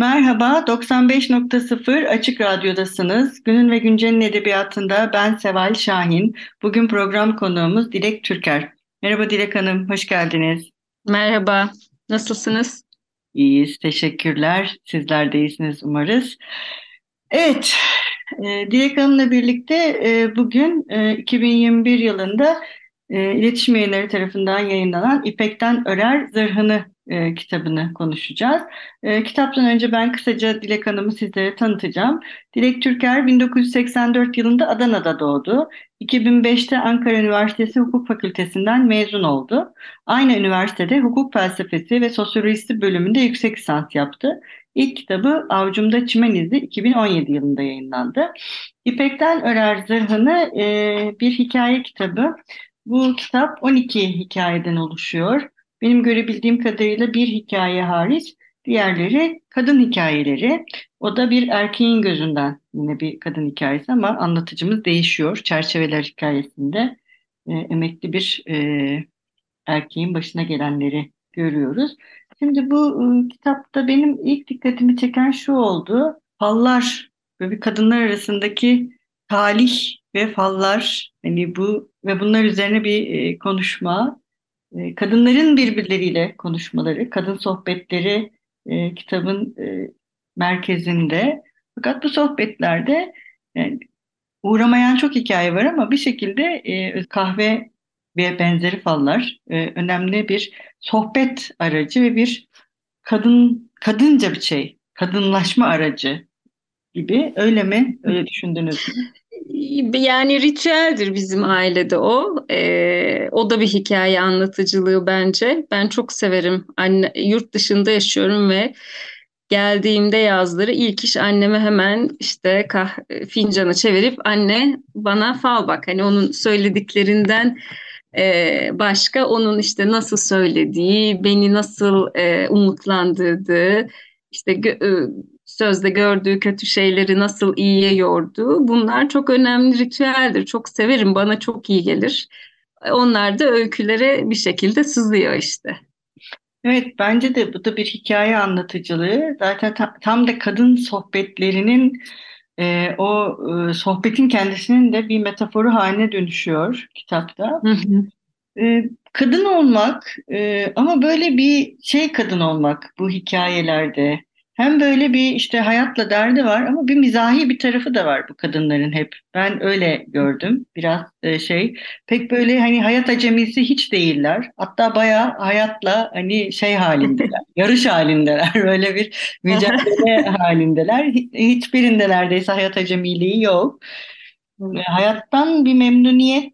Merhaba, 95.0 Açık Radyo'dasınız. Günün ve Güncel'in edebiyatında ben Seval Şahin. Bugün program konuğumuz Dilek Türker. Merhaba Dilek Hanım, hoş geldiniz. Merhaba, nasılsınız? İyiyiz, teşekkürler. Sizler de iyisiniz umarız. Evet, e, Dilek Hanım'la birlikte e, bugün e, 2021 yılında e, İletişim Yayınları tarafından yayınlanan İpek'ten Örer Zırhını e, kitabını konuşacağız. E, kitaptan önce ben kısaca Dilek Hanım'ı sizlere tanıtacağım. Dilek Türker 1984 yılında Adana'da doğdu. 2005'te Ankara Üniversitesi Hukuk Fakültesinden mezun oldu. Aynı üniversitede hukuk felsefesi ve sosyolojisi bölümünde yüksek lisans yaptı. İlk kitabı Avcumda Çimen İzi 2017 yılında yayınlandı. İpek'ten Örer Zırhını e, bir hikaye kitabı. Bu kitap 12 hikayeden oluşuyor. Benim görebildiğim kadarıyla bir hikaye hariç diğerleri kadın hikayeleri. O da bir erkeğin gözünden yine bir kadın hikayesi ama anlatıcımız değişiyor. Çerçeveler hikayesinde e, emekli bir e, erkeğin başına gelenleri görüyoruz. Şimdi bu e, kitapta benim ilk dikkatimi çeken şu oldu. Fallar ve bir kadınlar arasındaki talih ve fallar hani bu ve bunlar üzerine bir e, konuşma e, kadınların birbirleriyle konuşmaları, kadın sohbetleri e, kitabın e, merkezinde. Fakat bu sohbetlerde yani, uğramayan çok hikaye var ama bir şekilde e, kahve ve benzeri fallar e, önemli bir sohbet aracı ve bir kadın kadınca bir şey, kadınlaşma aracı gibi. Öyle mi? Öyle düşündünüz mü? Yani ritüeldir bizim ailede o. Ee, o da bir hikaye anlatıcılığı bence. Ben çok severim. Anne, yurt dışında yaşıyorum ve geldiğimde yazları ilk iş anneme hemen işte kah, fincanı çevirip anne bana fal bak. Hani onun söylediklerinden e, başka onun işte nasıl söylediği, beni nasıl e, umutlandırdığı, işte gö- sözde gördüğü kötü şeyleri nasıl iyiye yorduğu bunlar çok önemli ritüeldir. Çok severim, bana çok iyi gelir. Onlar da öykülere bir şekilde sızıyor işte. Evet bence de bu da bir hikaye anlatıcılığı. Zaten tam, tam da kadın sohbetlerinin e, o e, sohbetin kendisinin de bir metaforu haline dönüşüyor kitapta. Hı hı. E, kadın olmak e, ama böyle bir şey kadın olmak bu hikayelerde. Hem böyle bir işte hayatla derdi var ama bir mizahi bir tarafı da var bu kadınların hep. Ben öyle gördüm biraz e, şey. Pek böyle hani hayat acemisi hiç değiller. Hatta bayağı hayatla hani şey halindeler. yarış halindeler. Böyle bir mücadele halindeler. Hiçbirinde neredeyse hayat acemiliği yok. Hayattan bir memnuniyet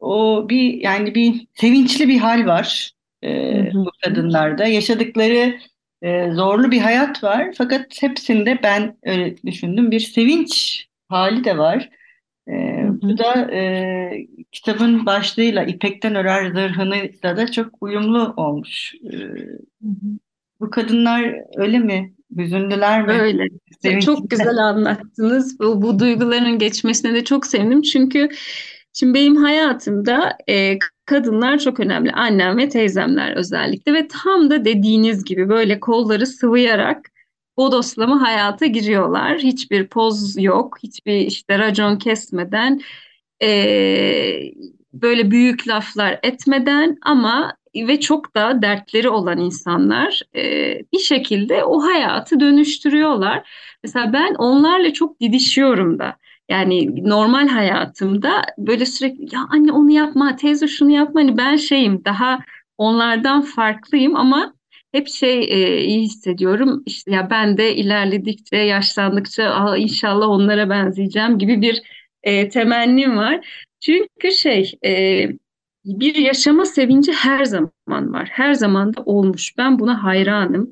o bir yani bir sevinçli bir hal var e, bu kadınlarda. Yaşadıkları e, zorlu bir hayat var. Fakat hepsinde ben öyle düşündüm bir sevinç hali de var. E, bu da e, kitabın başlığıyla İpek'ten Örer Zırhını da çok uyumlu olmuş. E, bu kadınlar öyle mi? Hüzünlüler mi? Öyle. Sevinçli. Çok güzel anlattınız. Bu, bu duyguların geçmesine de çok sevindim. Çünkü Şimdi benim hayatımda e, kadınlar çok önemli. Annem ve teyzemler özellikle ve tam da dediğiniz gibi böyle kolları sıvayarak bodoslama hayata giriyorlar. Hiçbir poz yok, hiçbir işte racon kesmeden, e, böyle büyük laflar etmeden ama ve çok da dertleri olan insanlar e, bir şekilde o hayatı dönüştürüyorlar. Mesela ben onlarla çok didişiyorum da. Yani normal hayatımda böyle sürekli ya anne onu yapma, teyze şunu yapma. Hani ben şeyim daha onlardan farklıyım ama hep şey e, iyi hissediyorum. İşte ya ben de ilerledikçe, yaşlandıkça Aa, inşallah onlara benzeyeceğim gibi bir e, temennim var. Çünkü şey e, bir yaşama sevinci her zaman var. Her zaman da olmuş. Ben buna hayranım.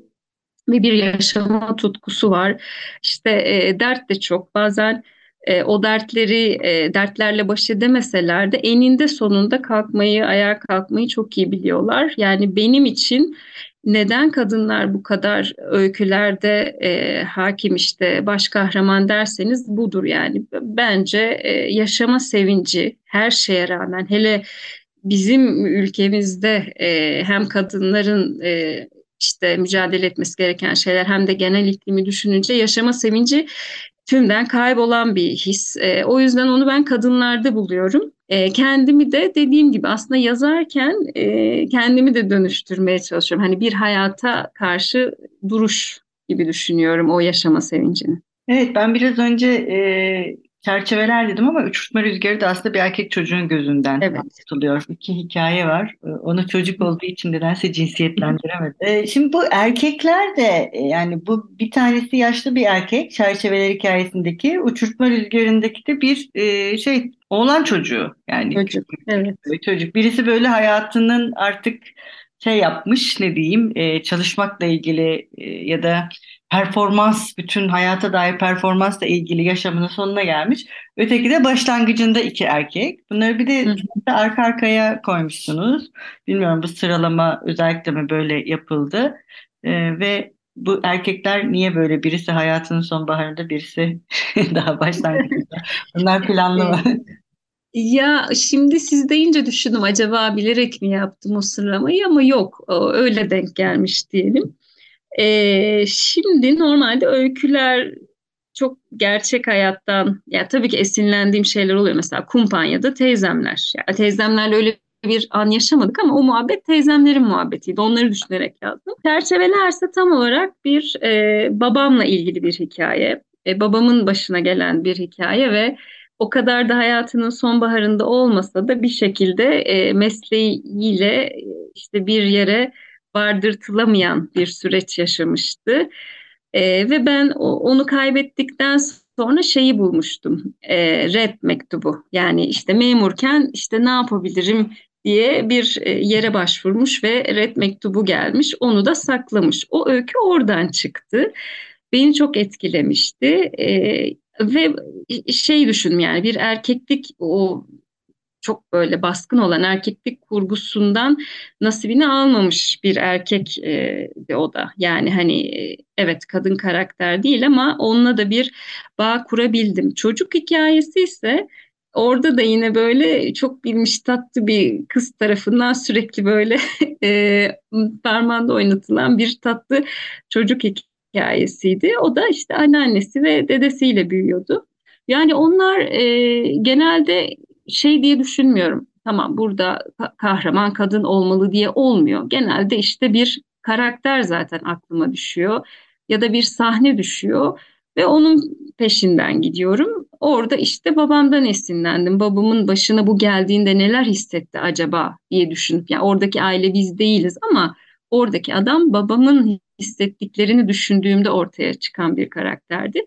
Ve bir yaşama tutkusu var. İşte e, dert de çok. Bazen e, o dertleri e, dertlerle baş edemeseler de eninde sonunda kalkmayı, ayağa kalkmayı çok iyi biliyorlar. Yani benim için neden kadınlar bu kadar öykülerde e, hakim işte baş kahraman derseniz budur yani. Bence e, yaşama sevinci her şeye rağmen hele bizim ülkemizde e, hem kadınların e, işte mücadele etmesi gereken şeyler hem de genel iklimi düşününce yaşama sevinci tümden kaybolan bir his. E, o yüzden onu ben kadınlarda buluyorum. E, kendimi de dediğim gibi aslında yazarken e, kendimi de dönüştürmeye çalışıyorum. Hani bir hayata karşı duruş gibi düşünüyorum o yaşama sevincini. Evet ben biraz önce e, çerçeveler dedim ama uçurtma rüzgarı da aslında bir erkek çocuğun gözünden evet. tutuluyor. İki hikaye var. Ee, onu çocuk olduğu için nedense cinsiyetlendiremedi. Ee, şimdi bu erkekler de e, yani bu bir tanesi yaşlı bir erkek çerçeveler hikayesindeki uçurtma rüzgarındaki de bir e, şey oğlan çocuğu yani çocuk. Evet. Çocuk. Birisi böyle hayatının artık şey yapmış ne diyeyim e, çalışmakla ilgili e, ya da performans bütün hayata dair performansla ilgili yaşamının sonuna gelmiş. Öteki de başlangıcında iki erkek. Bunları bir de Hı. arka arkaya koymuşsunuz. Bilmiyorum bu sıralama özellikle mi böyle yapıldı. E, ve bu erkekler niye böyle birisi hayatının sonbaharında birisi daha başlangıcında. Bunlar planlı mı? Ya şimdi siz deyince düşündüm acaba bilerek mi yaptım o sıralamayı ama yok öyle denk gelmiş diyelim. Ee, şimdi normalde öyküler çok gerçek hayattan ya tabii ki esinlendiğim şeyler oluyor mesela kumpanyada teyzemler. Ya teyzemlerle öyle bir an yaşamadık ama o muhabbet teyzemlerin muhabbetiydi. Onları düşünerek yazdım. Çerçevelerse tam olarak bir e, babamla ilgili bir hikaye. E, babamın başına gelen bir hikaye ve o kadar da hayatının sonbaharında olmasa da bir şekilde e, mesleğiyle işte bir yere vardırtılamayan bir süreç yaşamıştı. E, ve ben o, onu kaybettikten sonra şeyi bulmuştum. E, red mektubu. Yani işte memurken işte ne yapabilirim diye bir e, yere başvurmuş ve red mektubu gelmiş. Onu da saklamış. O öykü oradan çıktı. Beni çok etkilemişti. E, ve şey düşün yani bir erkeklik o çok böyle baskın olan erkeklik kurgusundan nasibini almamış bir erkek e, o da. Yani hani evet kadın karakter değil ama onunla da bir bağ kurabildim. Çocuk hikayesi ise orada da yine böyle çok bilmiş tatlı bir kız tarafından sürekli böyle e, parmağında oynatılan bir tatlı çocuk hikayesiydi. O da işte anneannesi ve dedesiyle büyüyordu. Yani onlar e, genelde şey diye düşünmüyorum. Tamam burada kahraman kadın olmalı diye olmuyor. Genelde işte bir karakter zaten aklıma düşüyor ya da bir sahne düşüyor ve onun peşinden gidiyorum. Orada işte babamdan esinlendim. Babamın başına bu geldiğinde neler hissetti acaba diye düşünüp yani oradaki aile biz değiliz ama oradaki adam babamın hissettiklerini düşündüğümde ortaya çıkan bir karakterdi.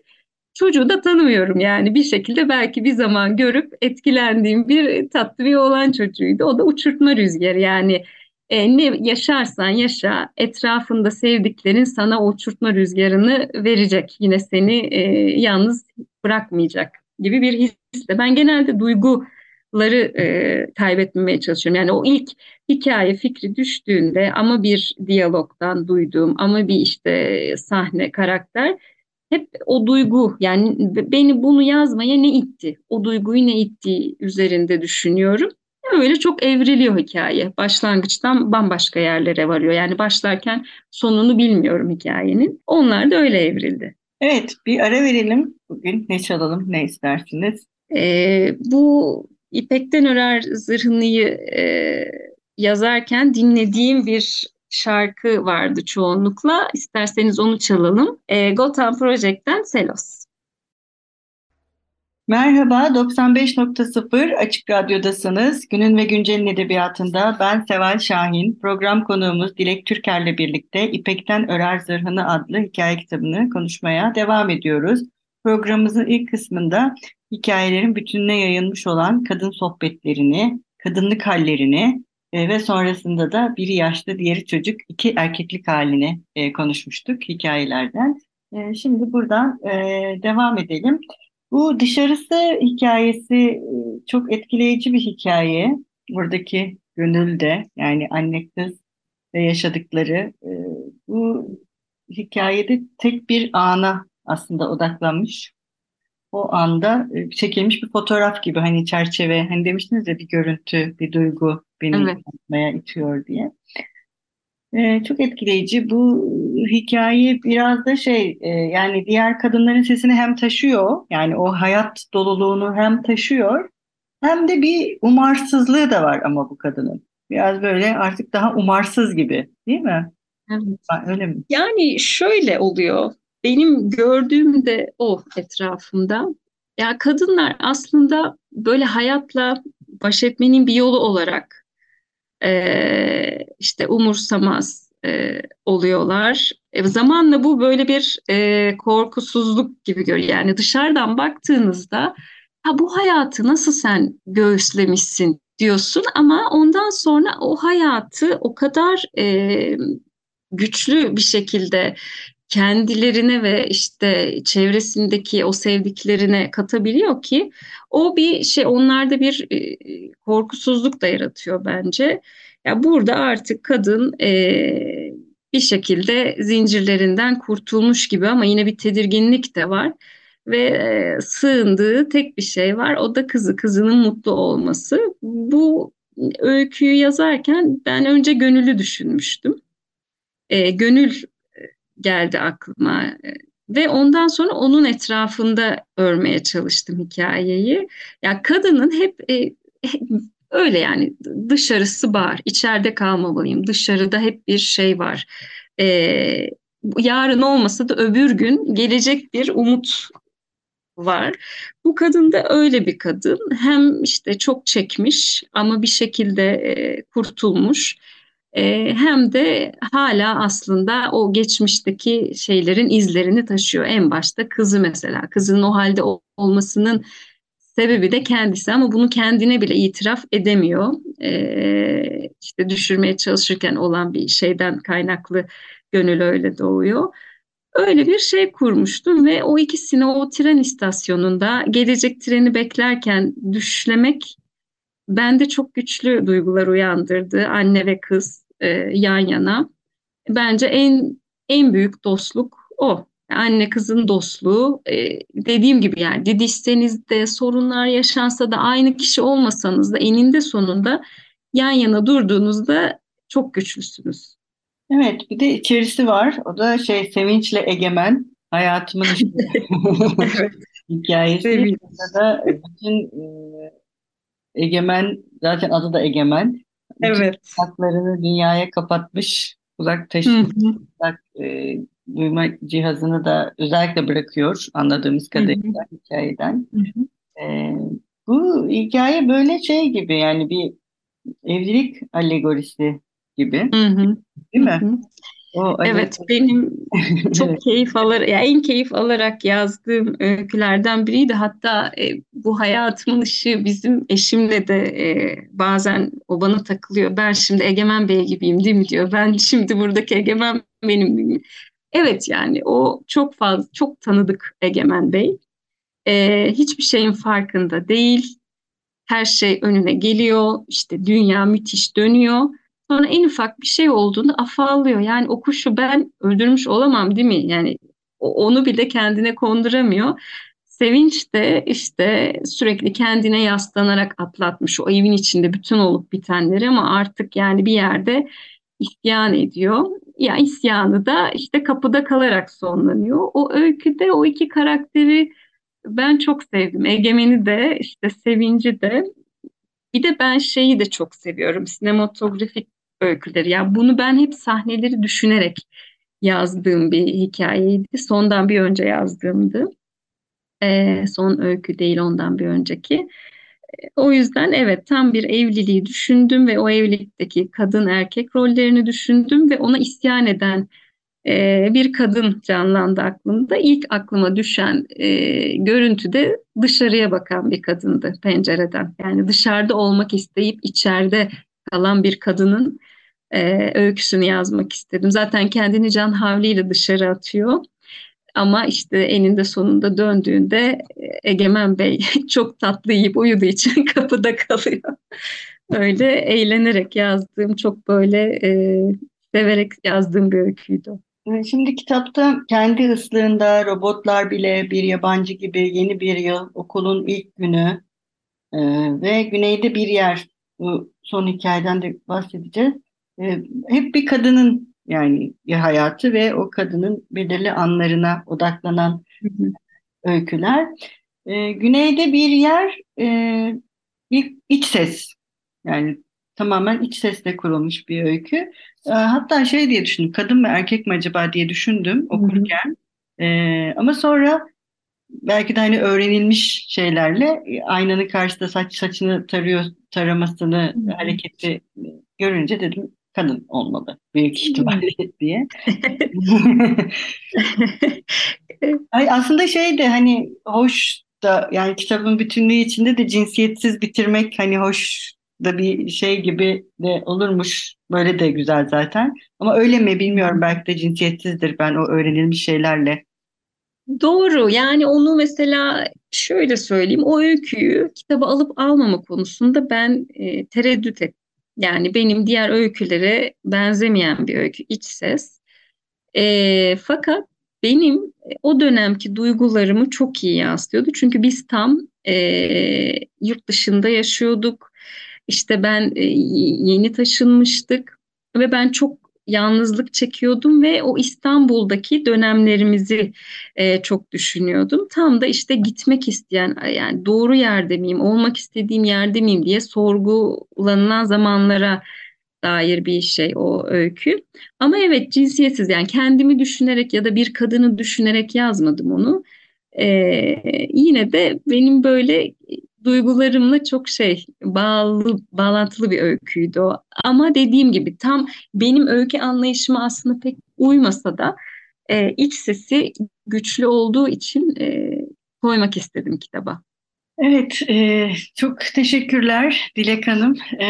Çocuğu da tanımıyorum yani bir şekilde belki bir zaman görüp etkilendiğim bir tatlı bir oğlan çocuğuydu. O da uçurtma rüzgarı yani e, ne yaşarsan yaşa etrafında sevdiklerin sana uçurtma rüzgarını verecek. Yine seni e, yalnız bırakmayacak gibi bir hisle. Ben genelde duyguları e, kaybetmemeye çalışıyorum. Yani o ilk hikaye fikri düştüğünde ama bir diyalogdan duyduğum ama bir işte sahne karakter hep o duygu yani beni bunu yazmaya ne itti? O duyguyu ne ittiği üzerinde düşünüyorum. Öyle çok evriliyor hikaye. Başlangıçtan bambaşka yerlere varıyor. Yani başlarken sonunu bilmiyorum hikayenin. Onlar da öyle evrildi. Evet, bir ara verelim. Bugün ne çalalım, ne istersiniz? Ee, bu İpek'ten Örer Zırhını'yı e, yazarken dinlediğim bir şarkı vardı çoğunlukla. İsterseniz onu çalalım. E, Gotham Project'ten Selos. Merhaba, 95.0 Açık Radyo'dasınız. Günün ve Güncel'in edebiyatında ben Seval Şahin. Program konuğumuz Dilek Türker'le birlikte İpek'ten Örer Zırhını adlı hikaye kitabını konuşmaya devam ediyoruz. programımızın ilk kısmında hikayelerin bütününe yayılmış olan kadın sohbetlerini, kadınlık hallerini e, ve sonrasında da biri yaşlı, diğeri çocuk, iki erkeklik halini e, konuşmuştuk hikayelerden. E, şimdi buradan e, devam edelim. Bu dışarısı hikayesi e, çok etkileyici bir hikaye. Buradaki gönül de yani anne kız ve yaşadıkları e, bu hikayede tek bir ana aslında odaklanmış. O anda e, çekilmiş bir fotoğraf gibi hani çerçeve hani demiştiniz ya bir görüntü, bir duygu beni Evet. yapmaya itiyor diye. Ee, çok etkileyici. Bu hikaye biraz da şey e, yani diğer kadınların sesini hem taşıyor yani o hayat doluluğunu hem taşıyor hem de bir umarsızlığı da var ama bu kadının. Biraz böyle artık daha umarsız gibi değil mi? Evet. Öyle mi? Yani şöyle oluyor. Benim gördüğüm de o etrafımda. Ya kadınlar aslında böyle hayatla baş etmenin bir yolu olarak eee, işte umursamaz eee, oluyorlar. E, zamanla bu böyle bir eee, korkusuzluk gibi görüyor. Yani dışarıdan baktığınızda ha bu hayatı nasıl sen göğüslemişsin diyorsun ama ondan sonra o hayatı o kadar eee, güçlü bir şekilde kendilerine ve işte çevresindeki o sevdiklerine katabiliyor ki o bir şey onlarda bir e, korkusuzluk da yaratıyor bence. Ya burada artık kadın e, bir şekilde zincirlerinden kurtulmuş gibi ama yine bir tedirginlik de var ve e, sığındığı tek bir şey var o da kızı kızının mutlu olması. Bu öyküyü yazarken ben önce Gönül'ü düşünmüştüm. E, Gönül geldi aklıma. Ve ondan sonra onun etrafında örmeye çalıştım hikayeyi. Ya kadının hep e, öyle yani dışarısı var, içeride kalmamalıyım. Dışarıda hep bir şey var. E, yarın olmasa da öbür gün gelecek bir umut var. Bu kadın da öyle bir kadın. Hem işte çok çekmiş ama bir şekilde e, kurtulmuş. Hem de hala aslında o geçmişteki şeylerin izlerini taşıyor. En başta kızı mesela. Kızının o halde olmasının sebebi de kendisi ama bunu kendine bile itiraf edemiyor. E, işte düşürmeye çalışırken olan bir şeyden kaynaklı gönül öyle doğuyor. Öyle bir şey kurmuştum ve o ikisini o tren istasyonunda gelecek treni beklerken düşlemek bende çok güçlü duygular uyandırdı. Anne ve kız e, yan yana. Bence en en büyük dostluk o. Anne kızın dostluğu e, dediğim gibi yani didişseniz de sorunlar yaşansa da aynı kişi olmasanız da eninde sonunda yan yana durduğunuzda çok güçlüsünüz. Evet, bir de içerisi var. O da şey sevinçle egemen hayatımın işte hikayesi. Sevinç. Da bütün e, egemen zaten adı da egemen. Evet. haklarını dünyaya kapatmış, taşımış, hı. uzak e, duyma cihazını da özellikle bırakıyor anladığımız kadarıyla hikayeden. Hı hı. E, bu hikaye böyle şey gibi yani bir evlilik alegorisi gibi Hı hı. değil mi? Hı hı. O Evet, benim Evet. çok keyif alarak, ya en keyif alarak yazdığım öykülerden biriydi. Hatta e, bu hayatımın ışığı bizim eşimle de e, bazen o bana takılıyor. Ben şimdi Egemen Bey gibiyim değil mi diyor. Ben şimdi buradaki Egemen benim değil mi? Evet yani o çok fazla, çok tanıdık Egemen Bey. E, hiçbir şeyin farkında değil. Her şey önüne geliyor. İşte dünya müthiş dönüyor. Sonra en ufak bir şey olduğunda afallıyor. Yani o kuşu ben öldürmüş olamam değil mi? Yani onu bile kendine konduramıyor. Sevinç de işte sürekli kendine yaslanarak atlatmış o evin içinde bütün olup bitenleri ama artık yani bir yerde isyan ediyor. Ya isyanı da işte kapıda kalarak sonlanıyor. O öyküde o iki karakteri ben çok sevdim. Egemen'i de işte Sevinci de. Bir de ben şeyi de çok seviyorum. Sinematografik öyküleri. Yani bunu ben hep sahneleri düşünerek yazdığım bir hikayeydi. Sondan bir önce yazdığımdı. Ee, son öykü değil ondan bir önceki. O yüzden evet tam bir evliliği düşündüm ve o evlilikteki kadın erkek rollerini düşündüm ve ona isyan eden e, bir kadın canlandı aklımda. İlk aklıma düşen e, görüntü de dışarıya bakan bir kadındı pencereden. Yani dışarıda olmak isteyip içeride kalan bir kadının e, öyküsünü yazmak istedim. Zaten kendini can havliyle dışarı atıyor. Ama işte eninde sonunda döndüğünde e, Egemen Bey çok tatlı yiyip uyuduğu için kapıda kalıyor. Öyle eğlenerek yazdığım, çok böyle e, severek yazdığım bir öyküydü. Şimdi kitapta kendi ıslığında robotlar bile bir yabancı gibi yeni bir yıl, okulun ilk günü e, ve güneyde bir yer. Bu son hikayeden de bahsedeceğiz. E, hep bir kadının yani hayatı ve o kadının belirli anlarına odaklanan öyküler. E, güneyde bir yer, e, bir iç ses. Yani tamamen iç sesle kurulmuş bir öykü. E, hatta şey diye düşündüm, kadın mı erkek mi acaba diye düşündüm okurken. E, ama sonra belki de hani öğrenilmiş şeylerle e, aynanın karşısında saç saçını tarıyor, taramasını, hareketi görünce dedim kadın olmalı büyük ihtimalle diye. Ay aslında şey de hani hoş da yani kitabın bütünlüğü içinde de cinsiyetsiz bitirmek hani hoş da bir şey gibi de olurmuş. Böyle de güzel zaten. Ama öyle mi bilmiyorum belki de cinsiyetsizdir ben o öğrenilmiş şeylerle. Doğru yani onu mesela şöyle söyleyeyim o öyküyü kitaba alıp almama konusunda ben e, tereddüt ettim. Yani benim diğer öykülere benzemeyen bir öykü iç ses. E, fakat benim e, o dönemki duygularımı çok iyi yansıtıyordu. Çünkü biz tam e, yurt dışında yaşıyorduk. İşte ben e, yeni taşınmıştık ve ben çok yalnızlık çekiyordum ve o İstanbul'daki dönemlerimizi e, çok düşünüyordum. Tam da işte gitmek isteyen yani doğru yerde miyim, olmak istediğim yerde miyim diye sorgulanılan zamanlara dair bir şey o öykü. Ama evet cinsiyetsiz yani kendimi düşünerek ya da bir kadını düşünerek yazmadım onu. Ee, yine de benim böyle duygularımla çok şey bağlı bağlantılı bir öyküydü o. Ama dediğim gibi tam benim öykü anlayışıma aslında pek uymasa da e, iç sesi güçlü olduğu için e, koymak istedim kitaba. Evet, e, çok teşekkürler Dilek Hanım. E,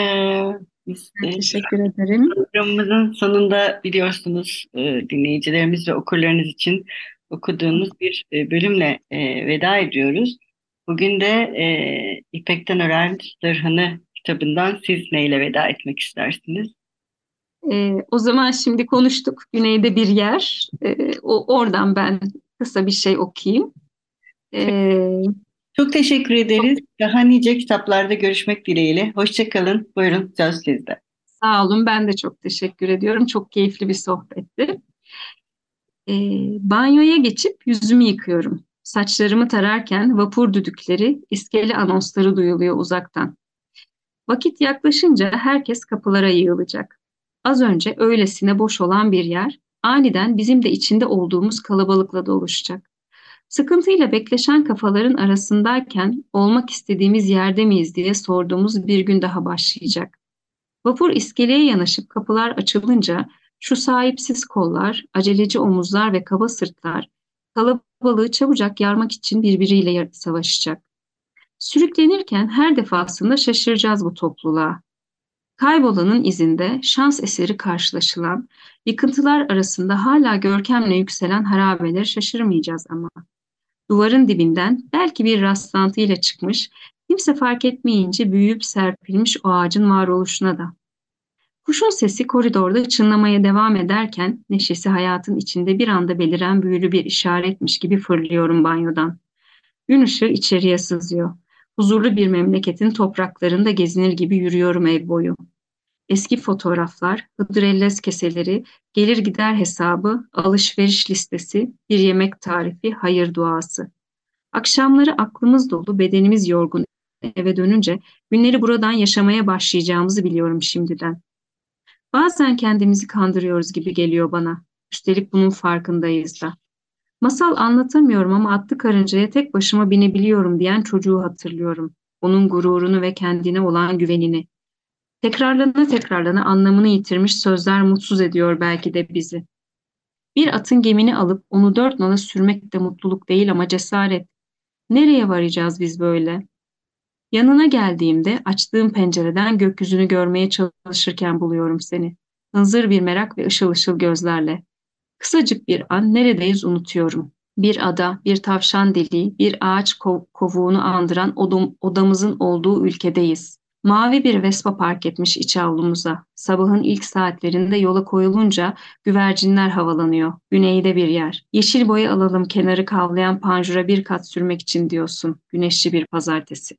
biz, e, teşekkür ederim. Programımızın sonunda biliyorsunuz e, dinleyicilerimiz ve okurlarınız için okuduğumuz bir e, bölümle e, veda ediyoruz. Bugün de e, İpek'ten Ören Zırhını kitabından siz neyle veda etmek istersiniz? E, o zaman şimdi konuştuk. Güneyde bir yer. E, o Oradan ben kısa bir şey okuyayım. E, Çok teşekkür ederiz. Daha nice kitaplarda görüşmek dileğiyle. Hoşçakalın. Buyurun söz sizde. Sağ olun. Ben de çok teşekkür ediyorum. Çok keyifli bir sohbetti. E, banyoya geçip yüzümü yıkıyorum. Saçlarımı tararken vapur düdükleri, iskele anonsları duyuluyor uzaktan. Vakit yaklaşınca herkes kapılara yığılacak. Az önce öylesine boş olan bir yer, aniden bizim de içinde olduğumuz kalabalıkla doluşacak. Sıkıntıyla bekleşen kafaların arasındayken olmak istediğimiz yerde miyiz diye sorduğumuz bir gün daha başlayacak. Vapur iskeleye yanaşıp kapılar açılınca şu sahipsiz kollar, aceleci omuzlar ve kaba sırtlar kalabalığı çabucak yarmak için birbiriyle savaşacak. Sürüklenirken her defasında şaşıracağız bu topluluğa. Kaybolanın izinde şans eseri karşılaşılan, yıkıntılar arasında hala görkemle yükselen harabeleri şaşırmayacağız ama. Duvarın dibinden belki bir rastlantıyla çıkmış, kimse fark etmeyince büyüyüp serpilmiş o ağacın varoluşuna da. Kuşun sesi koridorda çınlamaya devam ederken neşesi hayatın içinde bir anda beliren büyülü bir işaretmiş gibi fırlıyorum banyodan. Gün ışığı içeriye sızıyor. Huzurlu bir memleketin topraklarında gezinir gibi yürüyorum ev boyu. Eski fotoğraflar, hıdrellez keseleri, gelir gider hesabı, alışveriş listesi, bir yemek tarifi, hayır duası. Akşamları aklımız dolu, bedenimiz yorgun eve dönünce günleri buradan yaşamaya başlayacağımızı biliyorum şimdiden. Bazen kendimizi kandırıyoruz gibi geliyor bana. Üstelik bunun farkındayız da. Masal anlatamıyorum ama atlı karıncaya tek başıma binebiliyorum diyen çocuğu hatırlıyorum. Onun gururunu ve kendine olan güvenini. Tekrarlana tekrarlana anlamını yitirmiş sözler mutsuz ediyor belki de bizi. Bir atın gemini alıp onu dört nala sürmek de mutluluk değil ama cesaret. Nereye varacağız biz böyle? Yanına geldiğimde açtığım pencereden gökyüzünü görmeye çalışırken buluyorum seni. Hınzır bir merak ve ışıl ışıl gözlerle. Kısacık bir an neredeyiz unutuyorum. Bir ada, bir tavşan deliği, bir ağaç kov kovuğunu andıran odam odamızın olduğu ülkedeyiz. Mavi bir Vespa park etmiş iç avlumuza. Sabahın ilk saatlerinde yola koyulunca güvercinler havalanıyor. Güneyde bir yer. Yeşil boya alalım kenarı kavlayan panjura bir kat sürmek için diyorsun. Güneşli bir pazartesi.